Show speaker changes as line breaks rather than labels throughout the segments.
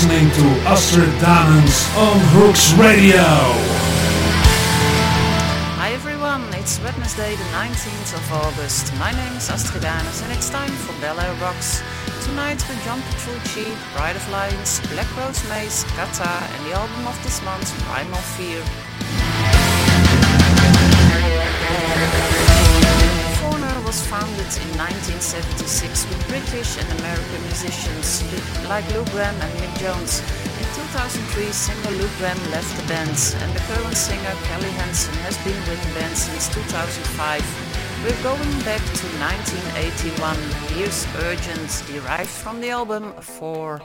Listening to Astrid Danens on Hooks Radio.
Hi everyone, it's Wednesday the 19th of August. My name is Astrid Danes and it's time for Bel Air Rocks. Tonight with John Petrucci, Pride of Lions, Black Rose Maze, Kata and the album of this month, Primal Fear. In 1976 with British and American musicians like Lou Gramm and Mick Jones. In 2003, singer Lou Gramm left the band, and the current singer Kelly Hansen has been with the band since 2005. We're going back to 1981. Here's Urgent, derived from the album 4.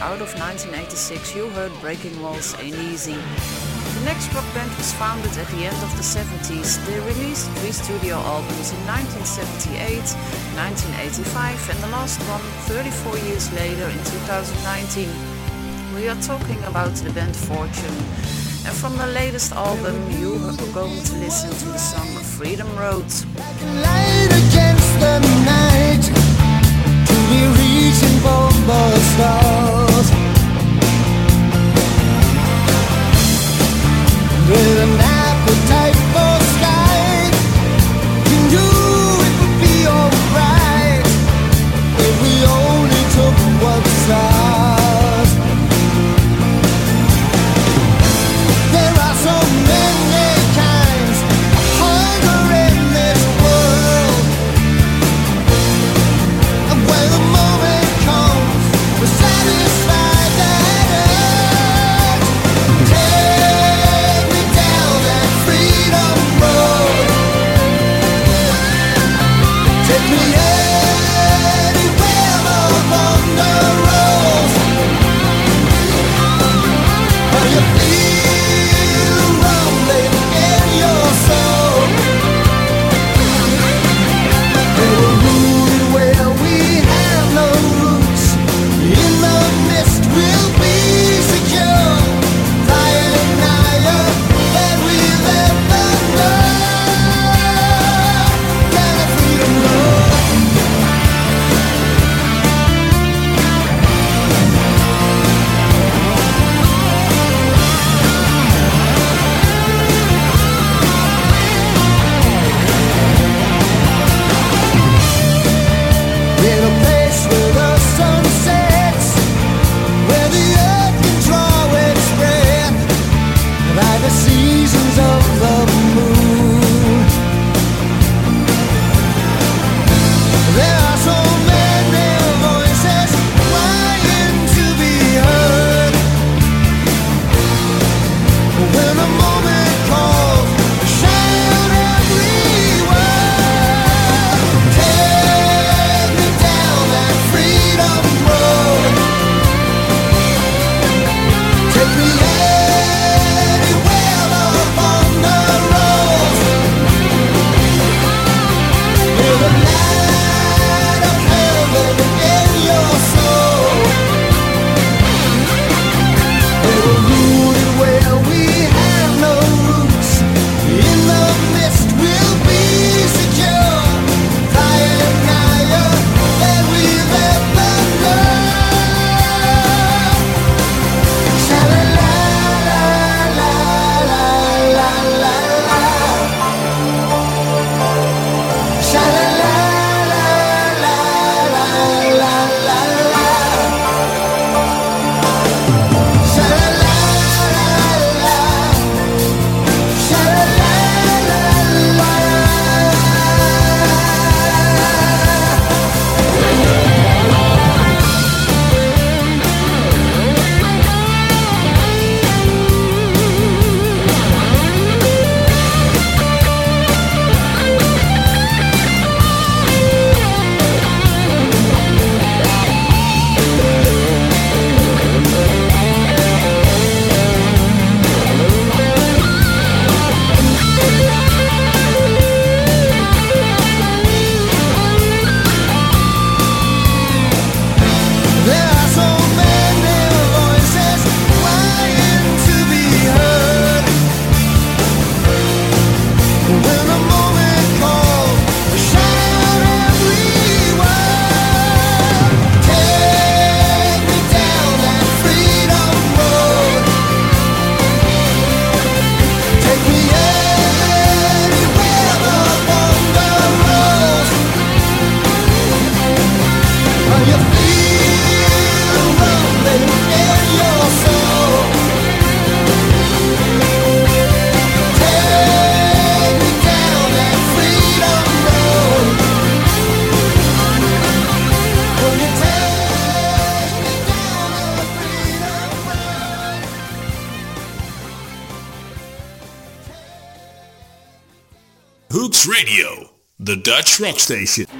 Out of 1986 you heard Breaking Walls Ain't Easy. The next rock band was founded at the end of the 70s. They released three studio albums in 1978, 1985 and the last one 34 years later in 2019. We are talking about the band Fortune. And from the latest album you are going to listen to the song Freedom Road. Light the reaching for more stars. with an appetite
Stretch Station.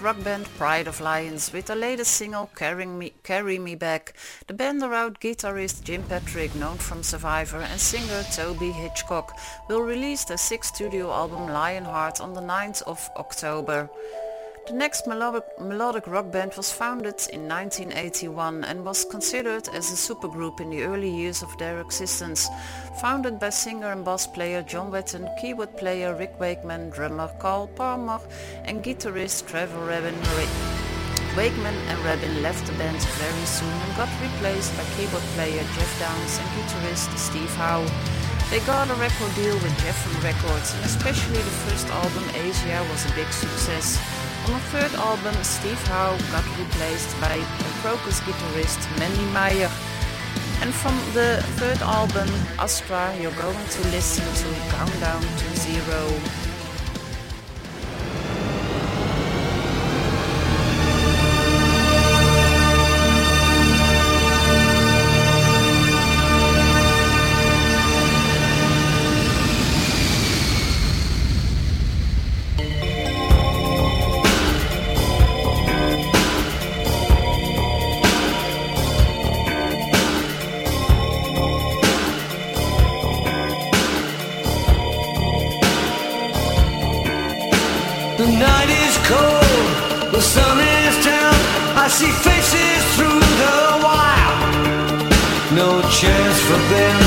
Rock
band Pride of Lions with the latest single Carrying Me, Carry Me Back. The band are out guitarist Jim Peterik, known from Survivor, and singer Toby Hitchcock will release their sixth studio album Lionheart on the 9th of October. The next melodic, melodic rock band was founded in 1981 and was considered as a supergroup in the early years of their existence, founded by singer and bass player John Wetton, keyboard player Rick Wakeman, drummer Carl Palmer and guitarist Trevor Rabin.
Wakeman and Rabin left the band very soon and got replaced by keyboard player Geoff Downes and guitarist Steve Howe. They got a record deal with Geffen Records and especially the first album Asia was a big success. On the third album, Steve Howe got replaced by Krokus guitarist Mandy Meyer. And from the third album, Astra, you're going to listen to Countdown to Zero.
see faces through the wire. No chance for them,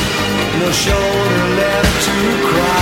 no
shoulder left to cry.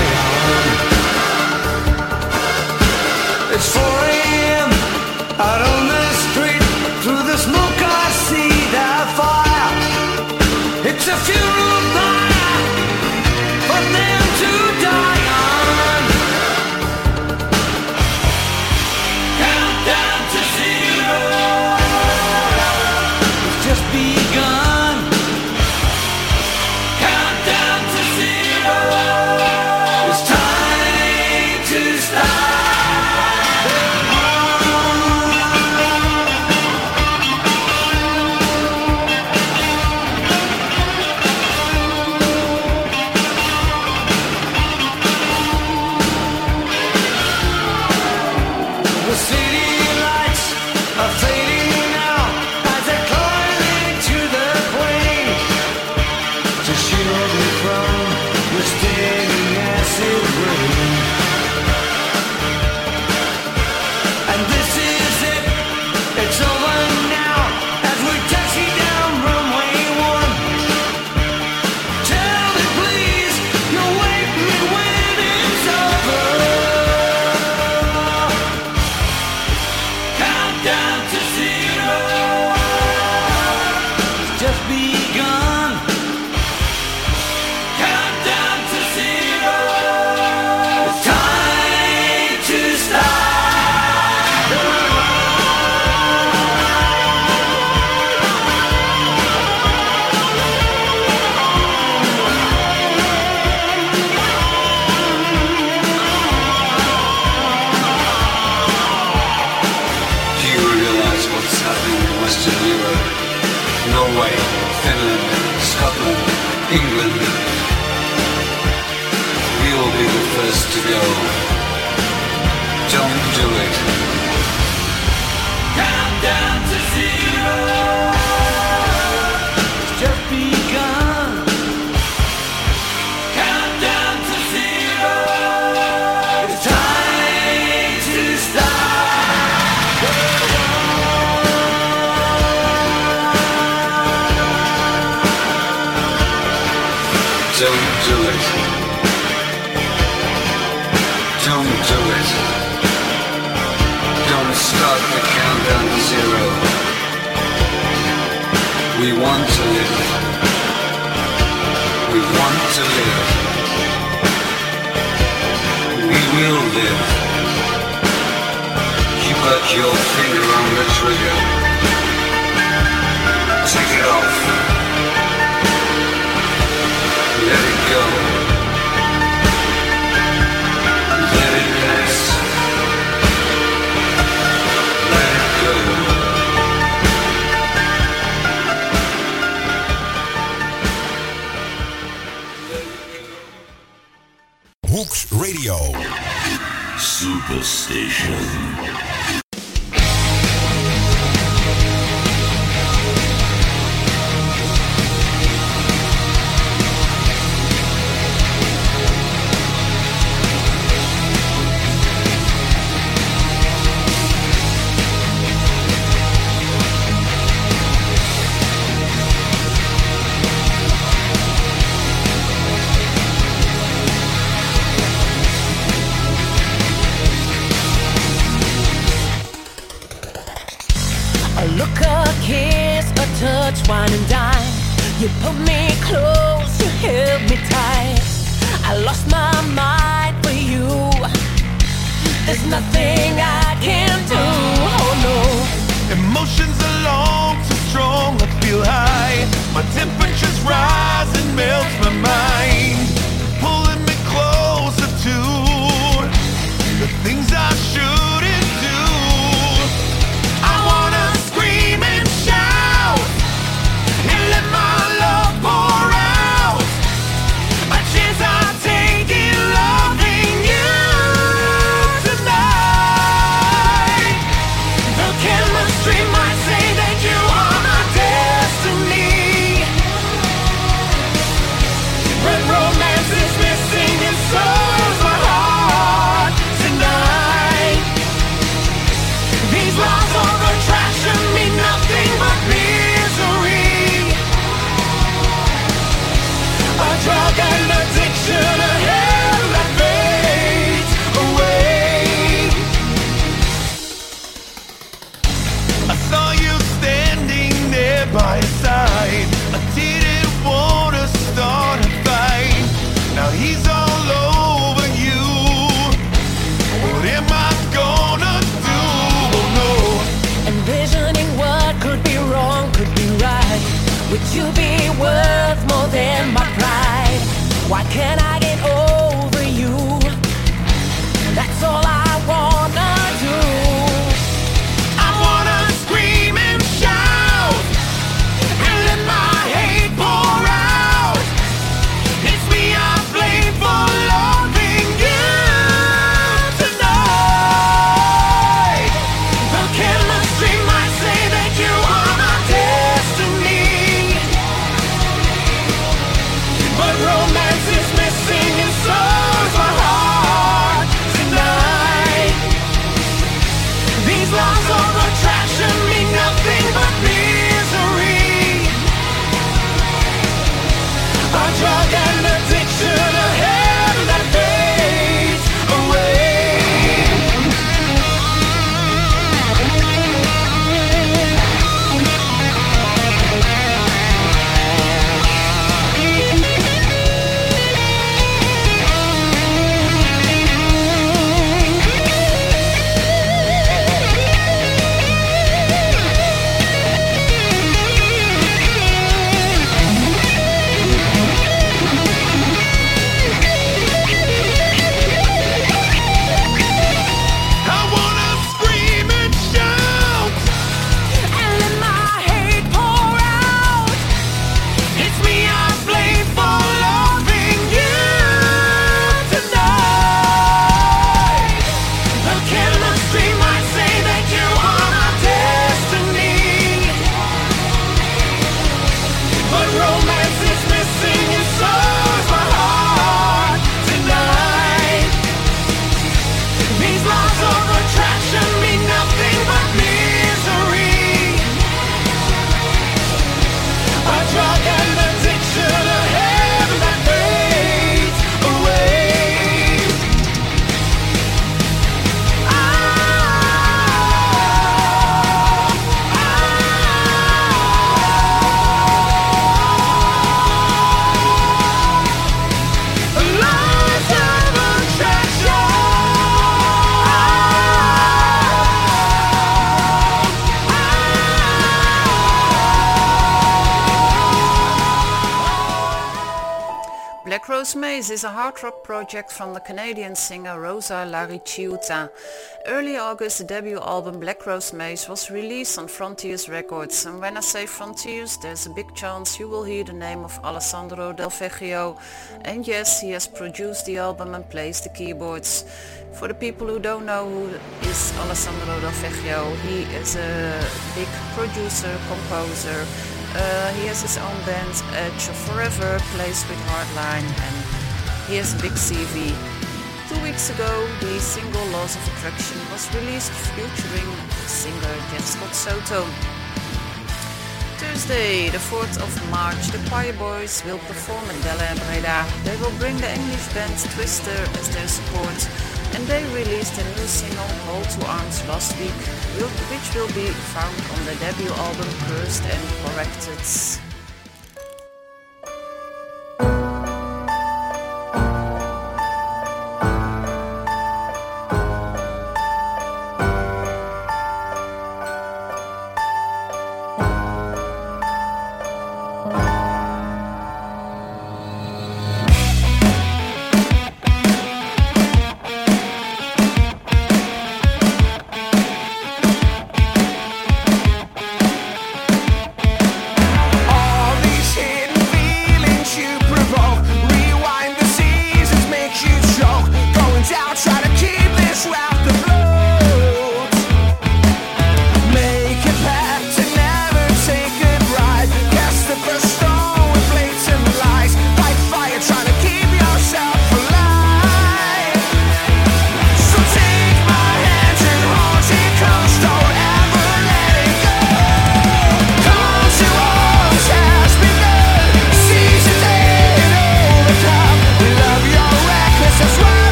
Is a
hard rock project from the Canadian singer Rosa Lariciuta. Early August, the debut album Black Rose Maze was released on Frontiers Records. And when I say Frontiers, there's a big chance you will hear the name of Alessandro Del Vecchio. And yes, he has produced the album and plays the keyboards. For the people who don't know who is Alessandro Del Vecchio, he is a big producer, composer, uh, he has his own band, Edge of Forever, plays with Hardline, and he has a big CV. Two weeks ago, the single Laws of Attraction was released featuring singer Jeff Scott Soto. Thursday, the 4th of March, the Choir Boys will perform in Della Breda. They will bring the English band Twister as their support.
and they released a new single, Call to Arms, last week, which will be found on the debut album, Cursed and Corrected.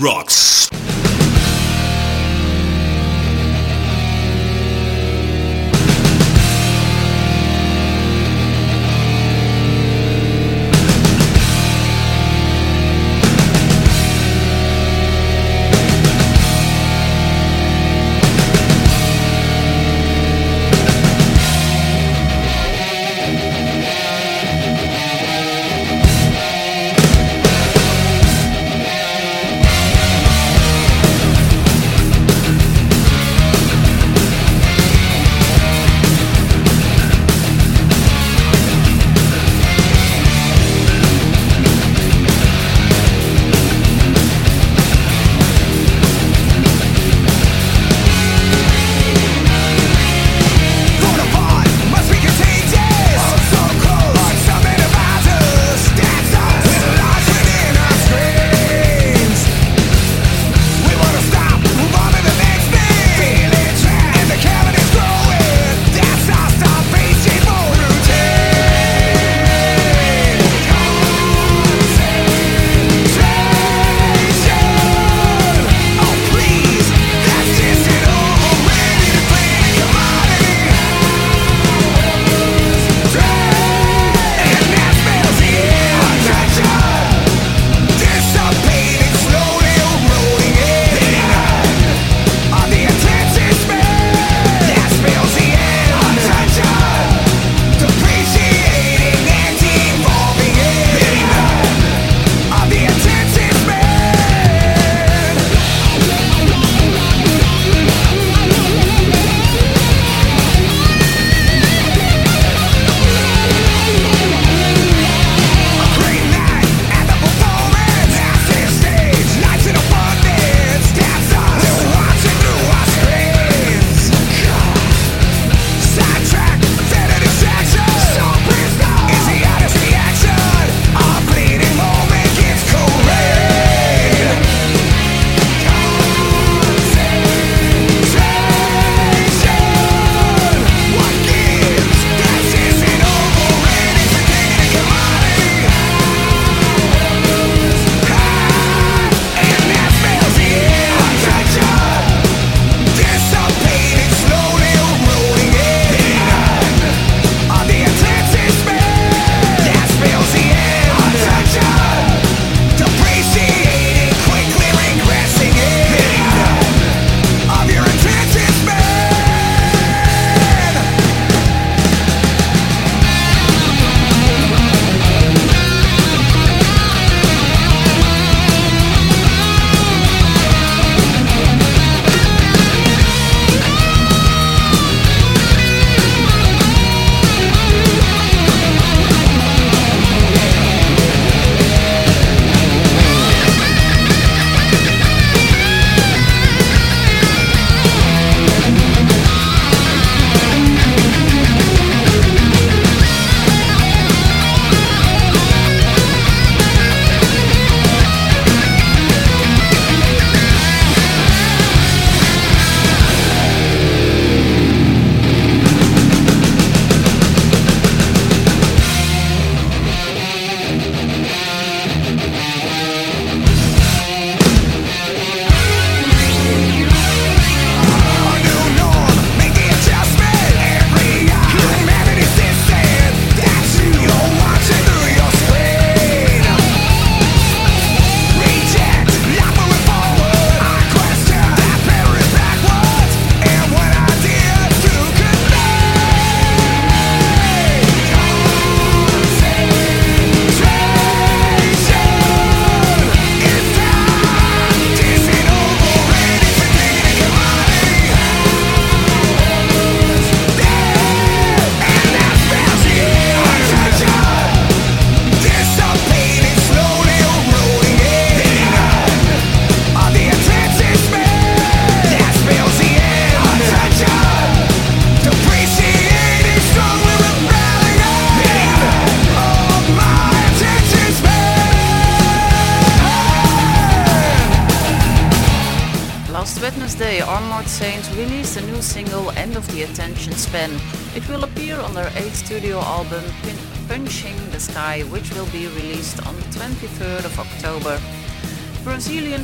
Rocks.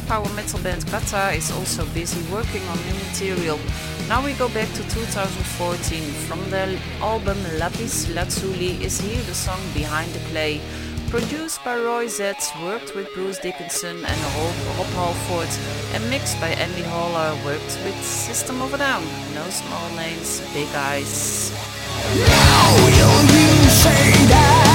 power metal band Kata is also busy working on new material. Now we go back to 2014. From their album Lapis Lazuli is here the song Behind the Play. Produced by Roy Zetz, worked with Bruce Dickinson and Rob Halford, and mixed by Andy Haller, worked with System of a Down. No small names, big eyes.
Now you, you say that.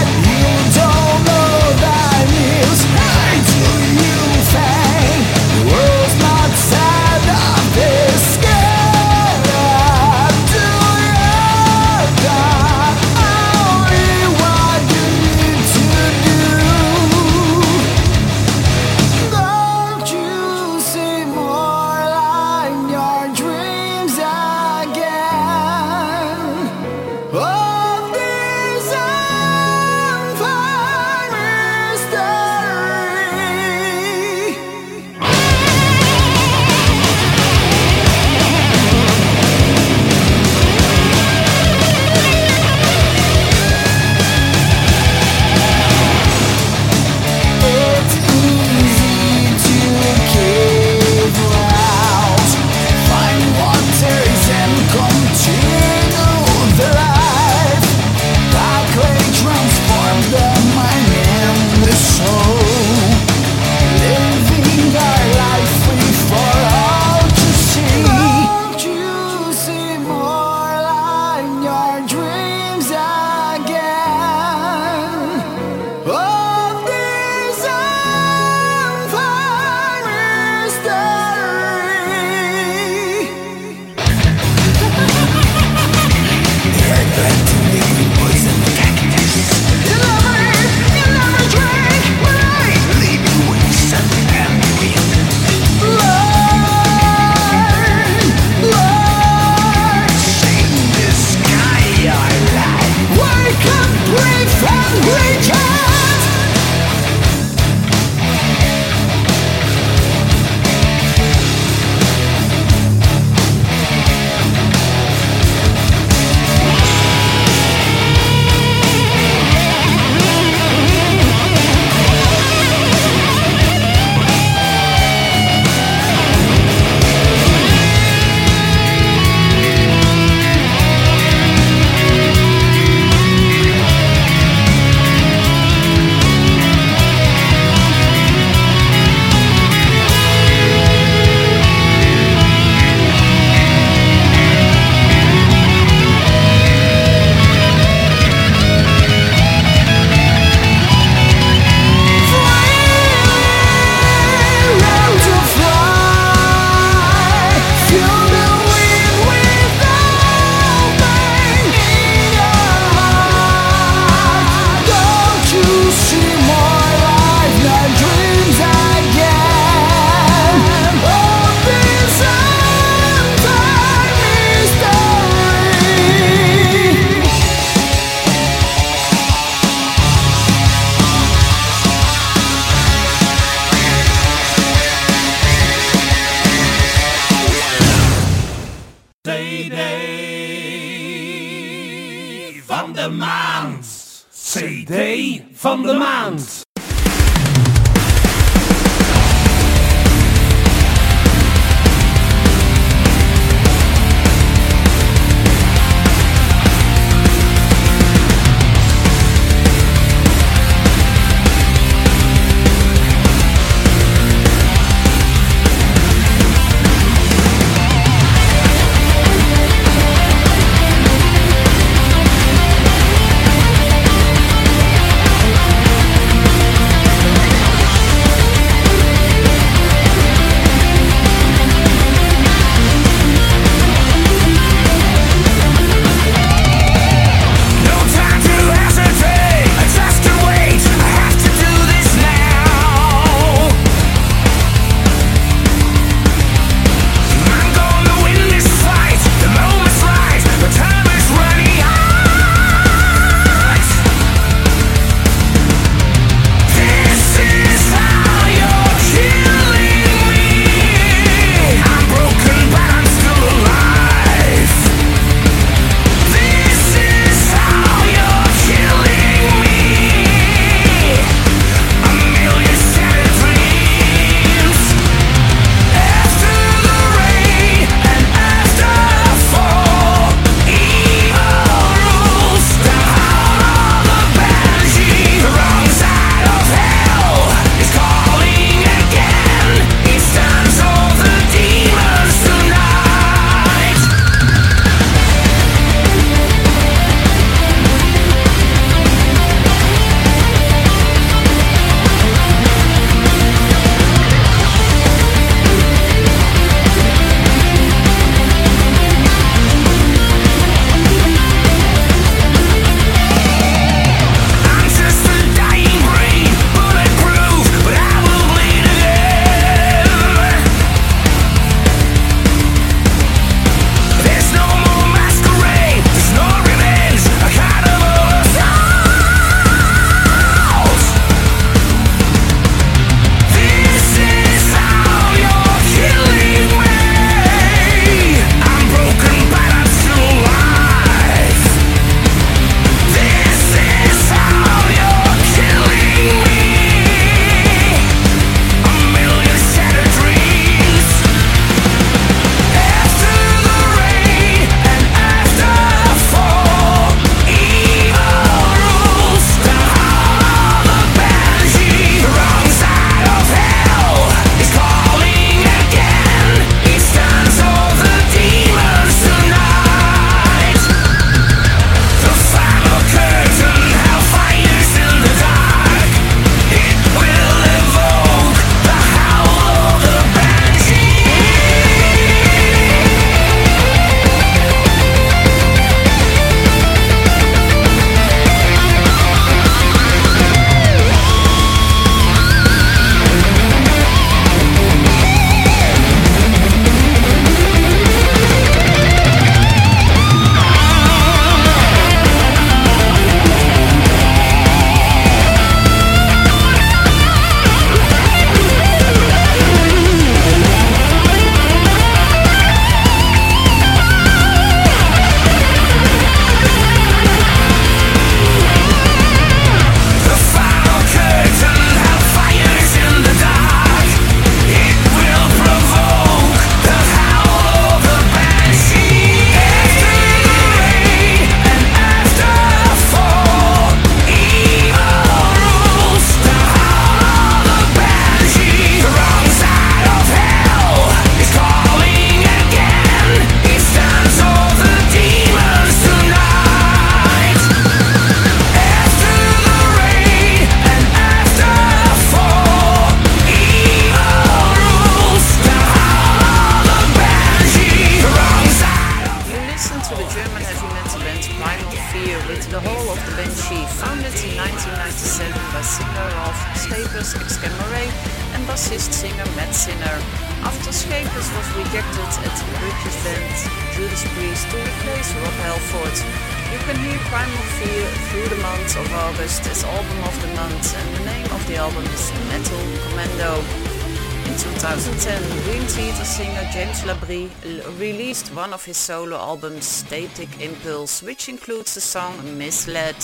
his solo album Static Impulse, which includes the song Misled.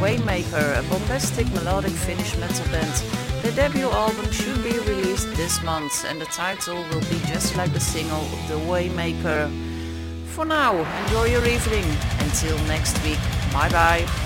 Waymaker, a bombastic melodic Finnish metal band. Their debut album should be released this month, and the title will be just like the single The Waymaker. For now, enjoy your evening. Until next week, bye bye.